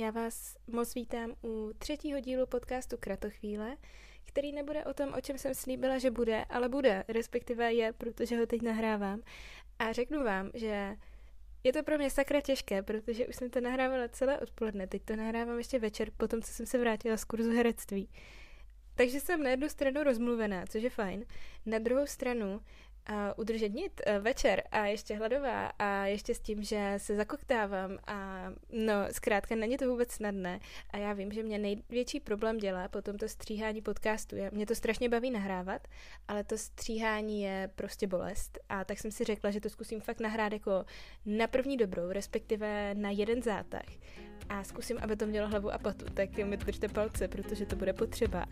Já vás moc vítám u třetího dílu podcastu Kratochvíle, který nebude o tom, o čem jsem slíbila, že bude, ale bude, respektive je, protože ho teď nahrávám. A řeknu vám, že je to pro mě sakra těžké, protože už jsem to nahrávala celé odpoledne, teď to nahrávám ještě večer, potom co jsem se vrátila z kurzu herectví. Takže jsem na jednu stranu rozmluvená, což je fajn. Na druhou stranu udržet nit uh, večer a ještě hladová a ještě s tím, že se zakoktávám a no, zkrátka není to vůbec snadné a já vím, že mě největší problém dělá po tomto stříhání podcastu. Je, mě to strašně baví nahrávat, ale to stříhání je prostě bolest a tak jsem si řekla, že to zkusím fakt nahrát jako na první dobrou, respektive na jeden zátah a zkusím, aby to mělo hlavu a patu, tak mi držte palce, protože to bude potřeba.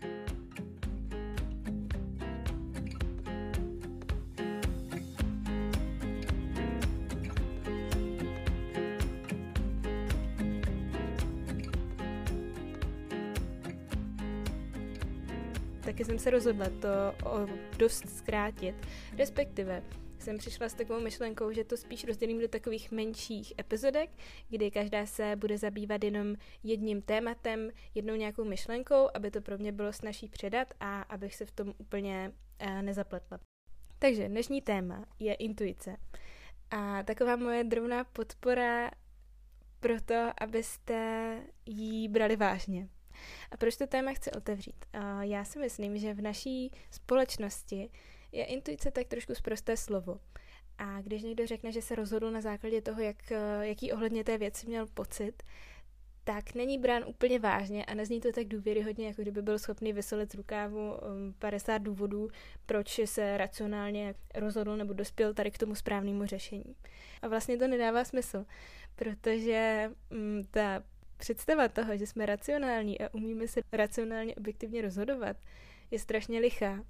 Taky jsem se rozhodla to o dost zkrátit, respektive jsem přišla s takovou myšlenkou, že to spíš rozdělím do takových menších epizodek, kdy každá se bude zabývat jenom jedním tématem, jednou nějakou myšlenkou, aby to pro mě bylo snažší předat a abych se v tom úplně uh, nezapletla. Takže dnešní téma je intuice. A taková moje drobná podpora pro to, abyste ji brali vážně. A proč to téma chci otevřít? Já si myslím, že v naší společnosti je intuice tak trošku zprosté slovo. A když někdo řekne, že se rozhodl na základě toho, jak, jaký ohledně té věci měl pocit, tak není brán úplně vážně a nezní to tak důvěryhodně, jako kdyby byl schopný vysolit z rukávu 50 um, důvodů, proč se racionálně rozhodl nebo dospěl tady k tomu správnému řešení. A vlastně to nedává smysl, protože um, ta představa toho, že jsme racionální a umíme se racionálně objektivně rozhodovat, je strašně lichá.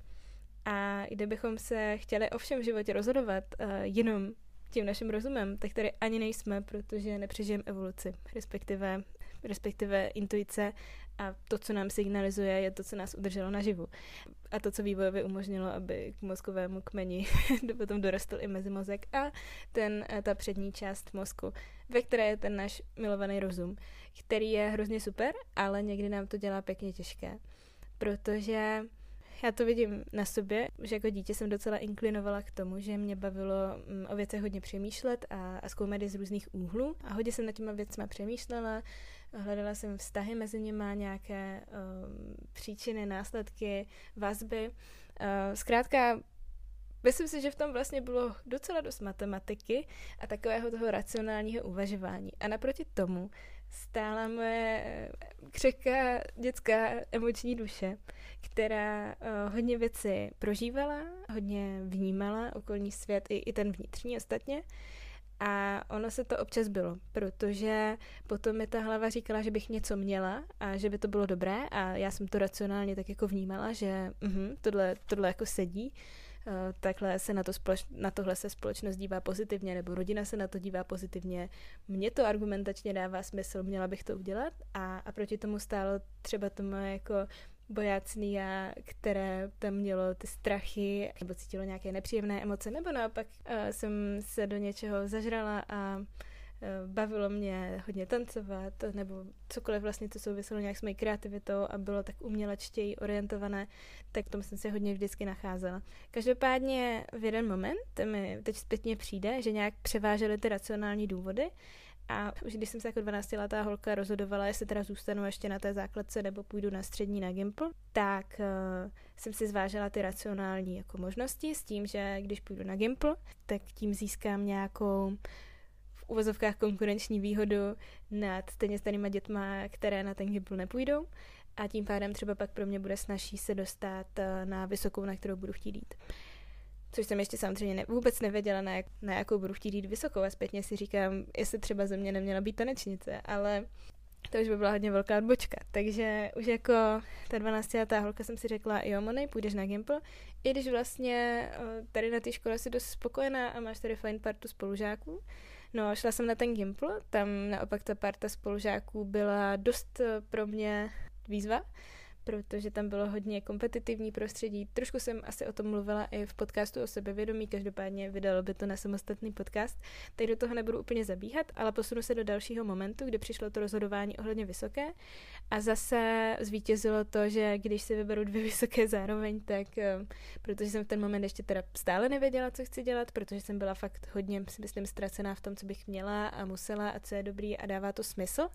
A kdybychom se chtěli o všem životě rozhodovat uh, jenom tím naším rozumem, tak tady ani nejsme, protože nepřežijeme evoluci, respektive, respektive intuice a to, co nám signalizuje, je to, co nás udrželo naživu. A to, co vývojově umožnilo, aby k mozkovému kmeni potom dorostl i mezimozek a ten, eh, ta přední část mozku, ve které je ten náš milovaný rozum, který je hrozně super, ale někdy nám to dělá pěkně těžké. Protože já to vidím na sobě, že jako dítě jsem docela inklinovala k tomu, že mě bavilo mm, o věcech hodně přemýšlet a, a zkoumat je z různých úhlů. A hodně jsem nad těma věcma přemýšlela, hledala jsem vztahy mezi nimi, nějaké um, příčiny, následky, vazby. Uh, zkrátka, myslím si, že v tom vlastně bylo docela dost matematiky a takového toho racionálního uvažování. A naproti tomu stála moje eh, křehká dětská emoční duše, která uh, hodně věci prožívala, hodně vnímala okolní svět i, i ten vnitřní ostatně. A ono se to občas bylo, protože potom mi ta hlava říkala, že bych něco měla a že by to bylo dobré a já jsem to racionálně tak jako vnímala, že uh, tohle, tohle jako sedí Eh, takhle se na, to společ- na tohle se společnost dívá pozitivně, nebo rodina se na to dívá pozitivně. Mně to argumentačně dává smysl, měla bych to udělat a, a proti tomu stálo třeba to moje jako bojácný já, které tam mělo ty strachy, nebo cítilo nějaké nepříjemné emoce, nebo naopak uh, jsem se do něčeho zažrala a Eh, bavilo mě hodně tancovat, nebo cokoliv vlastně to souviselo nějak s mojí kreativitou a bylo tak umělečtěji orientované, tak v tom jsem se hodně vždycky nacházela. Každopádně v jeden moment mi teď zpětně přijde, že nějak převážely ty racionální důvody a už když jsem se jako 12-letá holka rozhodovala, jestli teda zůstanu ještě na té základce nebo půjdu na střední na Gimple, tak uh, jsem si zvážela ty racionální jako možnosti s tím, že když půjdu na Gimple, tak tím získám nějakou uvozovkách konkurenční výhodu nad stejně starýma dětma, které na ten Gimpl nepůjdou a tím pádem třeba pak pro mě bude snažší se dostat eh, na vysokou, na kterou budu chtít jít. Což jsem ještě samozřejmě ne, vůbec nevěděla, na, jak, na jakou budu chtít jít vysokou. A zpětně si říkám, jestli třeba ze mě neměla být tanečnice, ale to už by byla hodně velká odbočka. Takže už jako ta 12 letá holka jsem si řekla, jo, Monej, půjdeš na Gimple, i když vlastně eh, tady na té škole jsi dost spokojená a máš tady fajn partu spolužáků, No, šla jsem na ten Gimple, tam naopak ta parta spolužáků byla dost eh, pro mě výzva, protože tam bylo hodně kompetitivní prostředí. Trošku jsem asi o tom mluvila i v podcastu o sebevědomí, každopádně vydalo by to na samostatný podcast. Teď do toho nebudu úplně zabíhat, ale posunu se do dalšího momentu, kdy přišlo to rozhodování ohledně vysoké a zase zvítězilo to, že když si vyberu dvě vysoké zároveň, tak eh, protože jsem v ten moment ještě teda stále nevěděla, co chci dělat, protože jsem byla fakt hodně, si myslím, ztracená v tom, co bych měla a musela a co je dobrý a dává to smysl,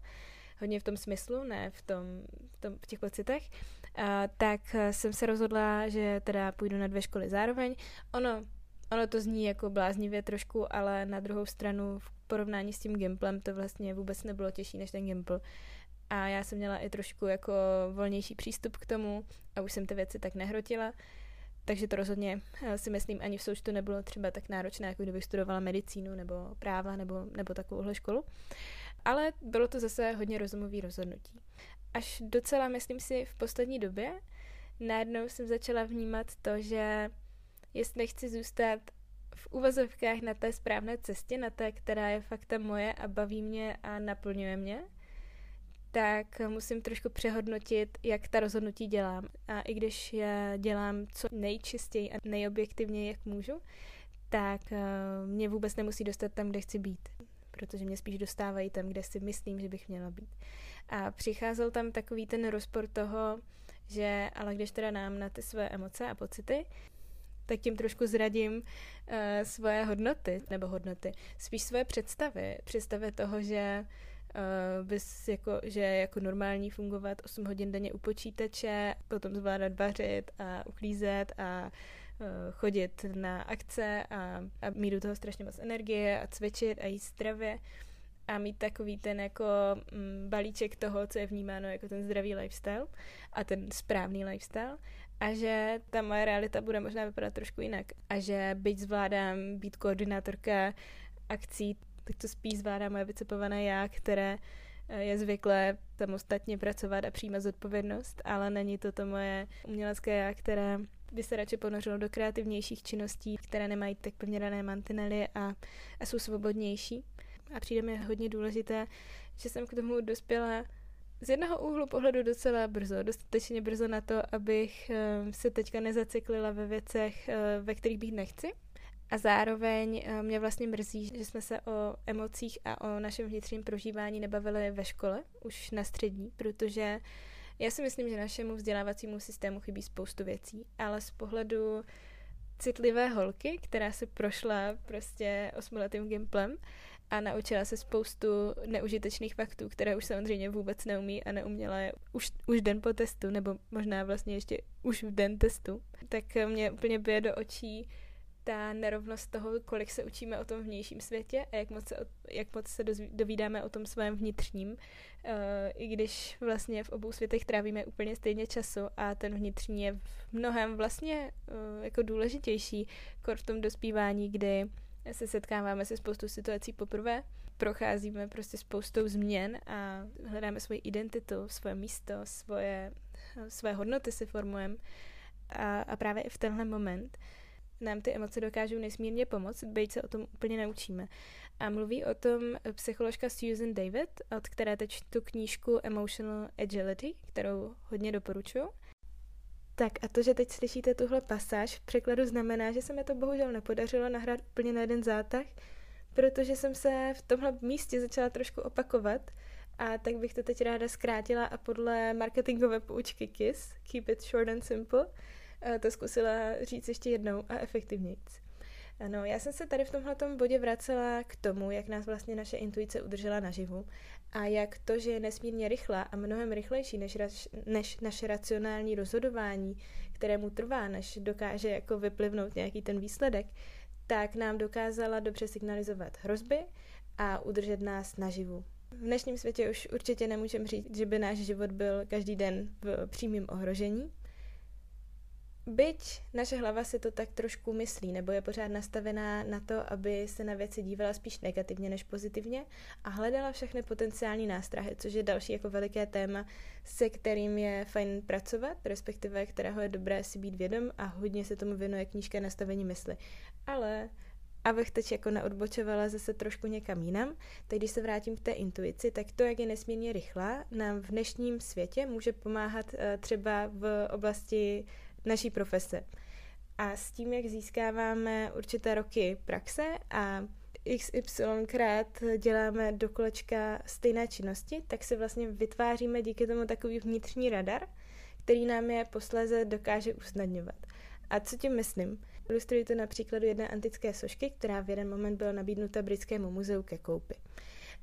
hodně v tom smyslu, ne v, tom, v, tom, v těch pocitech, a, tak jsem se rozhodla, že teda půjdu na dvě školy zároveň. Ono, ono to zní jako bláznivě trošku, ale na druhou stranu v porovnání s tím Gimplem to vlastně vůbec nebylo těžší než ten Gimpl. A já jsem měla i trošku jako volnější přístup k tomu a už jsem ty věci tak nehrotila. Takže to rozhodně eh, si myslím ani v součtu nebylo třeba tak náročné, jako kdybych studovala medicínu nebo práva nebo, nebo takovouhle školu. Ale bylo to zase hodně rozumový rozhodnutí. Až docela, myslím si, v poslední době najednou jsem začala vnímat to, že jestli chci zůstat v uvozovkách na té správné cestě, na té, která je fakt moje a baví mě a naplňuje mě, tak musím trošku přehodnotit, jak ta rozhodnutí dělám. A i když je dělám co nejčistěji a nejobjektivněji, jak můžu, tak uh, mě vůbec nemusí dostat tam, kde chci být. Protože mě spíš dostávají tam, kde si myslím, že bych měla být. A přicházel tam takový ten rozpor toho, že ale když teda nám na ty své emoce a pocity, tak tím trošku zradím uh, svoje hodnoty, nebo hodnoty, spíš svoje představy. Představy toho, že uh, bys jako, že jako normální fungovat 8 hodin denně u počítače, potom zvládat vařit a uklízet a uh, chodit na akce a, a mít do toho strašně moc energie a cvičit a jíst zdravě a mít takový ten jako mm, balíček toho, co je vnímáno jako ten zdravý lifestyle a ten správný lifestyle a že ta moje realita bude možná vypadat trošku jinak a že byť zvládám být koordinátorka akcí, tak to spíš zvládá moje vycepované já, které eh, je zvyklé samostatně pracovat a přijímat zodpovědnost, ale není to to moje umělecké já, které by se radši ponořilo do kreativnějších činností, které nemají tak pevně dané mantinely a, a jsou svobodnější. A přijde mi hodně důležité, že jsem k tomu dospěla z jednoho úhlu pohledu docela brzo, dostatečně brzo na to, abych eh, se teďka nezaciklila ve věcech, eh, ve kterých být nechci. A zároveň eh, mě vlastně mrzí, že jsme se o emocích a o našem vnitřním prožívání nebavili ve škole, už na střední, protože já si myslím, že našemu vzdělávacímu systému chybí spoustu věcí, ale z pohledu citlivé holky, která se prošla prostě osmiletým gimplem, a naučila se spoustu neužitečných faktů, které už samozřejmě vůbec neumí a neuměla je už, už den po testu, nebo možná vlastně ještě už v den testu, tak mě úplně bije do očí ta nerovnost toho, kolik se učíme o tom vnějším světě a jak moc se, jak moc se dovídáme o tom svém vnitřním, uh, i když vlastně v obou světech trávíme úplně stejně času a ten vnitřní je v mnohem vlastně uh, jako důležitější, kor v tom dospívání, kdy se setkáváme se spoustou situací poprvé, procházíme prostě spoustou změn a hledáme svoji identitu, svoje místo, svoje, své hodnoty si formujeme. A, a právě i v tenhle moment nám ty emoce dokážou nesmírně pomoct, byť se o tom úplně naučíme. A mluví o tom psycholožka Susan David, od které teď tu knížku Emotional Agility, kterou hodně doporučuji. Tak a to, že teď slyšíte tuhle pasáž v překladu znamená, že se mi to bohužel nepodařilo nahrát úplně na jeden zátah, protože jsem se v tomhle místě začala trošku opakovat a tak bych to teď ráda zkrátila a podle marketingové poučky KISS, Keep it short and simple, to zkusila říct ještě jednou a efektivněji. Ano, já jsem se tady v tomhle bodě vracela k tomu, jak nás vlastně naše intuice udržela naživu a jak to, že je nesmírně rychlá a mnohem rychlejší než, raš, než naše racionální rozhodování, kterému trvá, než dokáže jako vyplivnout nějaký ten výsledek, tak nám dokázala dobře signalizovat hrozby a udržet nás naživu. V dnešním světě už určitě nemůžeme říct, že by náš život byl každý den v přímém ohrožení, Byť naše hlava si to tak trošku myslí, nebo je pořád nastavená na to, aby se na věci dívala spíš negativně než pozitivně a hledala všechny potenciální nástrahy, což je další jako veliké téma, se kterým je fajn pracovat, respektive kterého je dobré si být vědom a hodně se tomu věnuje knížka Nastavení mysli. Ale abych teď jako neodbočovala zase trošku někam jinam, tak když se vrátím k té intuici, tak to, jak je nesmírně rychlá, nám v dnešním světě může pomáhat uh, třeba v oblasti naší profese. A s tím, jak získáváme určité roky praxe a XY krát děláme do kolečka stejné činnosti, tak se vlastně vytváříme díky tomu takový vnitřní radar, který nám je posléze dokáže usnadňovat. A co tím myslím? Ilustruji to na příkladu jedné antické sošky, která v jeden moment byla nabídnuta britskému muzeu ke koupi.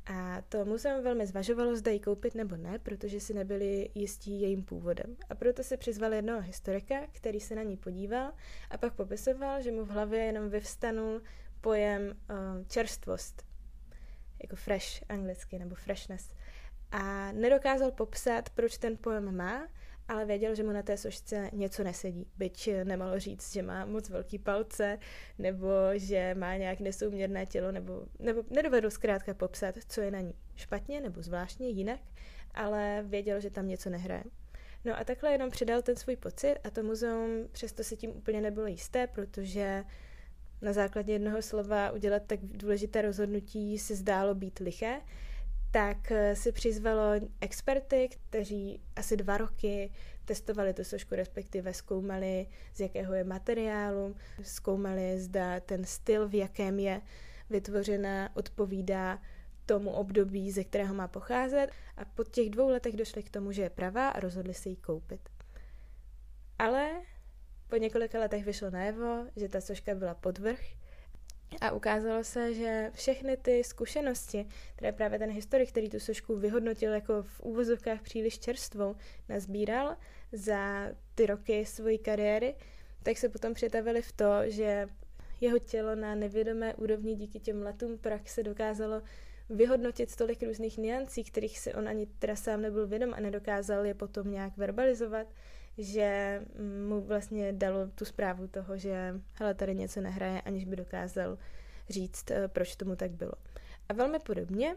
A to muzeum velmi zvažovalo, zda ji koupit nebo ne, protože si nebyli jistí jejím původem. A proto se přizval jednoho historika, který se na ní podíval a pak popisoval, že mu v hlavě jenom vyvstanul pojem uh, čerstvost, jako fresh anglicky, nebo freshness. A nedokázal popsat, proč ten pojem má, ale věděl, že mu na té sošce něco nesedí. Byť nemalo říct, že má moc velký palce, nebo že má nějak nesouměrné tělo, nebo, nebo nedovedl zkrátka popsat, co je na ní špatně nebo zvláštně jinak, ale věděl, že tam něco nehraje. No a takhle jenom přidal ten svůj pocit a to muzeum přesto si tím úplně nebylo jisté, protože na základě jednoho slova udělat tak důležité rozhodnutí se zdálo být liché, tak eh, si přizvalo experty, kteří asi dva roky testovali tu sošku, respektive zkoumali, z jakého je materiálu, zkoumali, zda ten styl, v jakém je vytvořena, odpovídá tomu období, ze kterého má pocházet a po těch dvou letech došli k tomu, že je pravá a rozhodli se ji koupit. Ale po několika letech vyšlo najevo, že ta soška byla podvrh a ukázalo se, že všechny ty zkušenosti, které právě ten historik, který tu sošku vyhodnotil jako v úvozovkách příliš čerstvou, nazbíral za ty roky svojí kariéry, tak se potom přetavili v to, že jeho tělo na nevědomé úrovni díky těm letům praxe dokázalo vyhodnotit tolik různých niancí, kterých si on ani teda sám nebyl vědom a nedokázal je potom nějak verbalizovat, že mu vlastně dalo tu zprávu toho, že hele, tady něco nehraje, aniž by dokázal říct, eh, proč tomu tak bylo. A velmi podobně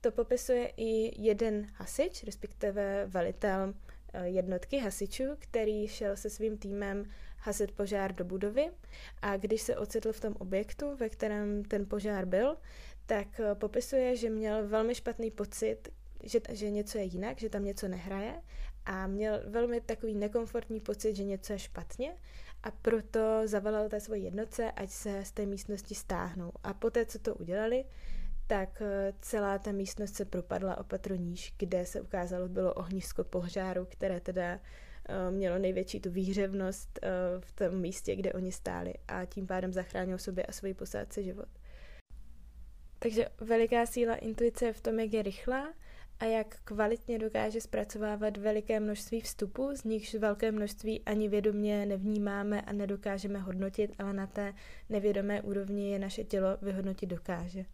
to popisuje i jeden hasič, respektive velitel eh, jednotky hasičů, který šel se svým týmem hasit požár do budovy a když se ocitl v tom objektu, ve kterém ten požár byl, tak eh, popisuje, že měl velmi špatný pocit, že, že něco je jinak, že tam něco nehraje a měl velmi takový nekomfortní pocit, že něco je špatně a proto zavolal té svoji jednotce, ať se z té místnosti stáhnou. A poté, co to udělali, tak eh, celá ta místnost se propadla o níž, kde se ukázalo, bylo ohnisko požáru, které teda uh, mělo největší tu výhřevnost uh, v tom místě, kde oni stáli a tím pádem zachránil sobě a svoji posádce život. Takže veliká síla intuice je v tom, jak je rychlá a jak kvalitně dokáže zpracovávat veliké množství vstupů, z nichž velké množství ani vědomě nevnímáme a nedokážeme hodnotit, ale na té nevědomé úrovni je naše tělo vyhodnotit dokáže.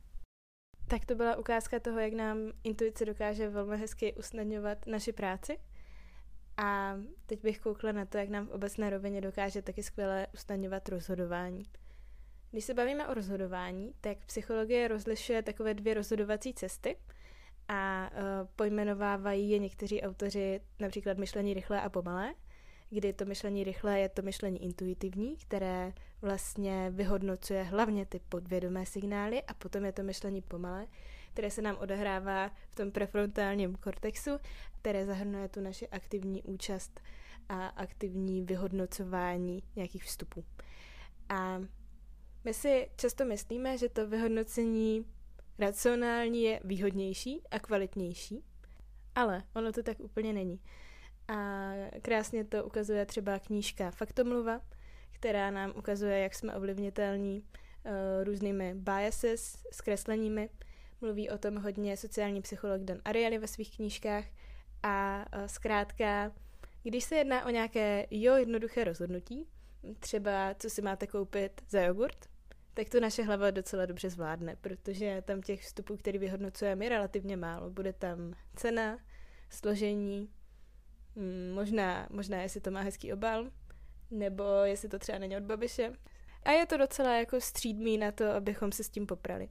Tak to byla ukázka toho, jak nám intuice dokáže velmi hezky usnadňovat naši práci. A teď bych koukla na to, jak nám v obecné rovině dokáže taky skvěle usnadňovat rozhodování. Když se bavíme o rozhodování, tak psychologie rozlišuje takové dvě rozhodovací cesty – a uh, pojmenovávají je někteří autoři například myšlení rychlé a pomalé, kdy to myšlení rychlé je to myšlení intuitivní, které vlastně vyhodnocuje hlavně ty podvědomé signály a potom je to myšlení pomalé, které se nám odehrává v tom prefrontálním kortexu, které zahrnuje tu naši aktivní účast a aktivní vyhodnocování nějakých vstupů. A my si často myslíme, že to vyhodnocení racionální je výhodnější a kvalitnější, ale ono to tak úplně není. A krásně to ukazuje třeba knížka Faktomluva, která nám ukazuje, jak jsme ovlivnitelní uh, různými biases, zkresleními. Mluví o tom hodně sociální psycholog Dan Ariely ve svých knížkách a uh, zkrátka, když se jedná o nějaké jo jednoduché rozhodnutí, třeba co si máte koupit za jogurt, tak to naše hlava docela dobře zvládne, protože tam těch vstupů, který vyhodnocujeme, je relativně málo. Bude tam cena, složení, mm, možná, možná jestli to má hezký obal, nebo jestli to třeba není od babiše. A je to docela jako střídmý na to, abychom se s tím poprali.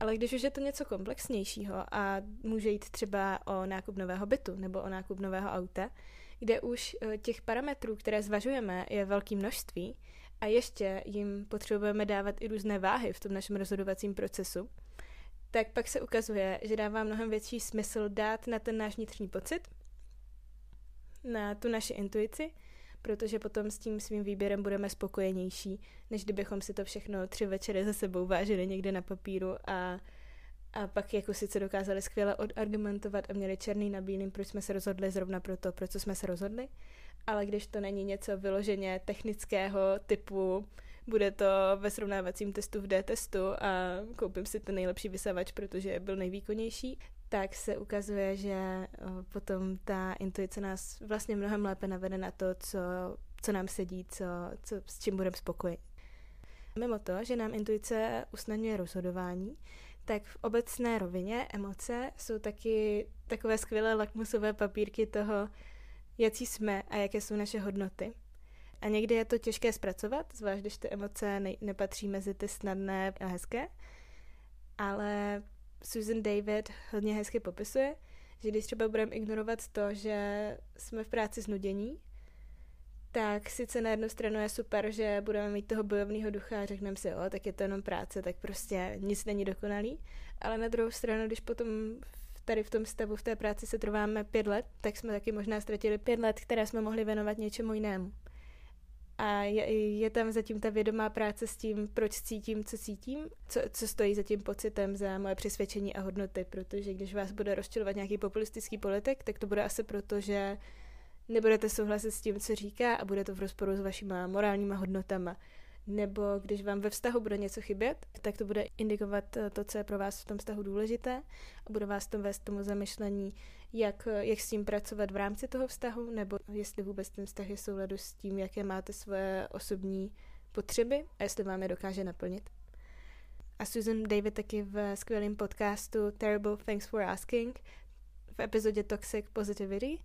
Ale když už je to něco komplexnějšího a může jít třeba o nákup nového bytu nebo o nákup nového auta, kde už eh, těch parametrů, které zvažujeme, je velké množství, a ještě jim potřebujeme dávat i různé váhy v tom našem rozhodovacím procesu, tak pak se ukazuje, že dává mnohem větší smysl dát na ten náš vnitřní pocit, na tu naši intuici, protože potom s tím svým výběrem budeme spokojenější, než kdybychom si to všechno tři večery za sebou vážili někde na papíru a, a pak jako sice dokázali skvěle odargumentovat a měli černý na bílým, proč jsme se rozhodli zrovna pro to, proč jsme se rozhodli, ale když to není něco vyloženě technického typu, bude to ve srovnávacím testu v D-testu a koupím si ten nejlepší vysavač, protože byl nejvýkonnější, tak se ukazuje, že potom ta intuice nás vlastně mnohem lépe navede na to, co, co nám sedí, co, co, s čím budeme spokojeni. Mimo to, že nám intuice usnadňuje rozhodování, tak v obecné rovině emoce jsou taky takové skvělé lakmusové papírky toho, jaký jsme a jaké jsou naše hodnoty. A někdy je to těžké zpracovat, zvlášť když ty emoce ne- nepatří mezi ty snadné a hezké, ale Susan David hodně hezky popisuje, že když třeba budeme ignorovat to, že jsme v práci znudění, tak sice na jednu stranu je super, že budeme mít toho bojovného ducha a řekneme si, o, tak je to jenom práce, tak prostě nic není dokonalý, ale na druhou stranu, když potom tady v tom stavu v té práci se trváme pět let, tak jsme taky možná ztratili pět let, které jsme mohli věnovat něčemu jinému. A je, je tam zatím ta vědomá práce s tím, proč cítím, co cítím, co, co stojí za tím pocitem, za moje přesvědčení a hodnoty, protože když vás bude rozčilovat nějaký populistický politik, tak to bude asi proto, že nebudete souhlasit s tím, co říká a bude to v rozporu s vašima morálníma hodnotama. Nebo když vám ve vztahu bude něco chybět, tak to bude indikovat to, co je pro vás v tom vztahu důležité a bude vás to vést tomu zamyšlení, jak, jak s tím pracovat v rámci toho vztahu, nebo jestli vůbec ten vztah je souladu s tím, jaké máte svoje osobní potřeby a jestli vám je dokáže naplnit. A Susan David taky v skvělém podcastu Terrible Thanks for Asking v epizodě Toxic Positivity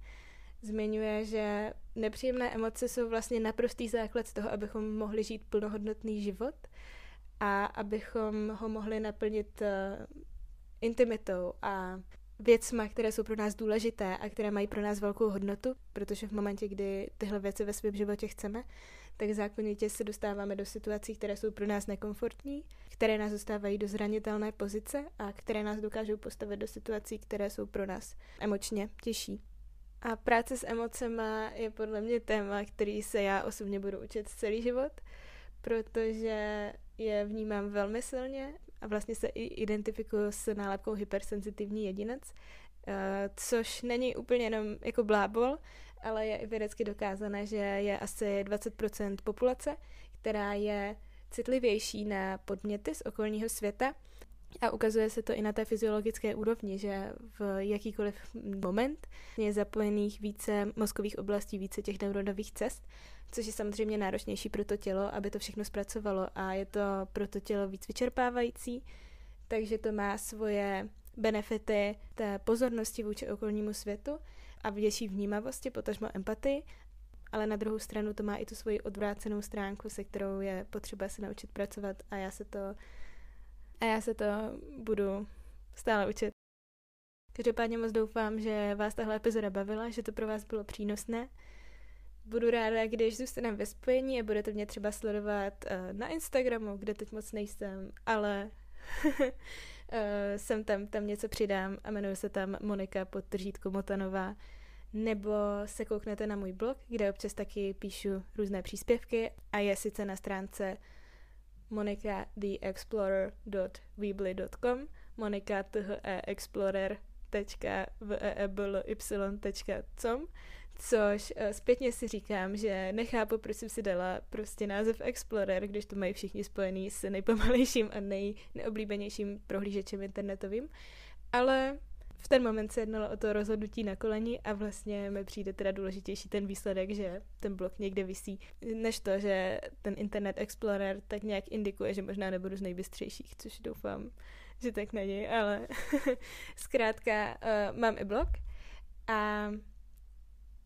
zmiňuje, že nepříjemné emoce jsou vlastně naprostý základ z toho, abychom mohli žít plnohodnotný život a abychom ho mohli naplnit uh, intimitou a věcma, které jsou pro nás důležité a které mají pro nás velkou hodnotu, protože v momentě, kdy tyhle věci ve svém životě chceme, tak zákonitě se dostáváme do situací, které jsou pro nás nekomfortní, které nás dostávají do zranitelné pozice a které nás dokážou postavit do situací, které jsou pro nás emočně těžší. A práce s emocema je podle mě téma, který se já osobně budu učit celý život, protože je vnímám velmi silně a vlastně se i identifikuju s nálepkou hypersenzitivní jedinec, eh, což není úplně jenom jako blábol, ale je i vědecky dokázané, že je asi 20% populace, která je citlivější na podměty z okolního světa a ukazuje se to i na té fyziologické úrovni, že v jakýkoliv moment je zapojených více mozkových oblastí, více těch neuronových cest, což je samozřejmě náročnější pro to tělo, aby to všechno zpracovalo. A je to pro to tělo víc vyčerpávající, takže to má svoje benefity té pozornosti vůči okolnímu světu a větší vnímavosti, potažmo empatii, ale na druhou stranu to má i tu svoji odvrácenou stránku, se kterou je potřeba se naučit pracovat a já se to a já se to budu stále učit. Každopádně moc doufám, že vás tahle epizoda bavila, že to pro vás bylo přínosné. Budu ráda, když zůstaneme ve spojení a budete mě třeba sledovat uh, na Instagramu, kde teď moc nejsem, ale jsem tam, tam něco přidám a jmenuji se tam Monika podtržítko Motanová. Nebo se kouknete na můj blog, kde občas taky píšu různé příspěvky a je sice na stránce monikatheexplorer.weebly.com monika explorer.com Což uh, zpětně si říkám, že nechápu, proč jsem si dala prostě název Explorer, když to mají všichni spojený s nejpomalejším a nej, neoblíbenějším prohlížečem internetovým. Ale v ten moment se jednalo o to rozhodnutí na koleni a vlastně mi přijde teda důležitější ten výsledek, že ten blok někde visí, než to, že ten Internet Explorer tak nějak indikuje, že možná nebudu z nejbystřejších, což doufám, že tak není, ale zkrátka uh, mám i blog a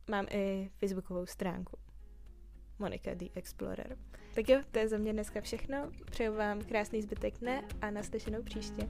mám i facebookovou stránku. Monika the Explorer. Tak jo, to je za mě dneska všechno. Přeju vám krásný zbytek dne a naslyšenou příště.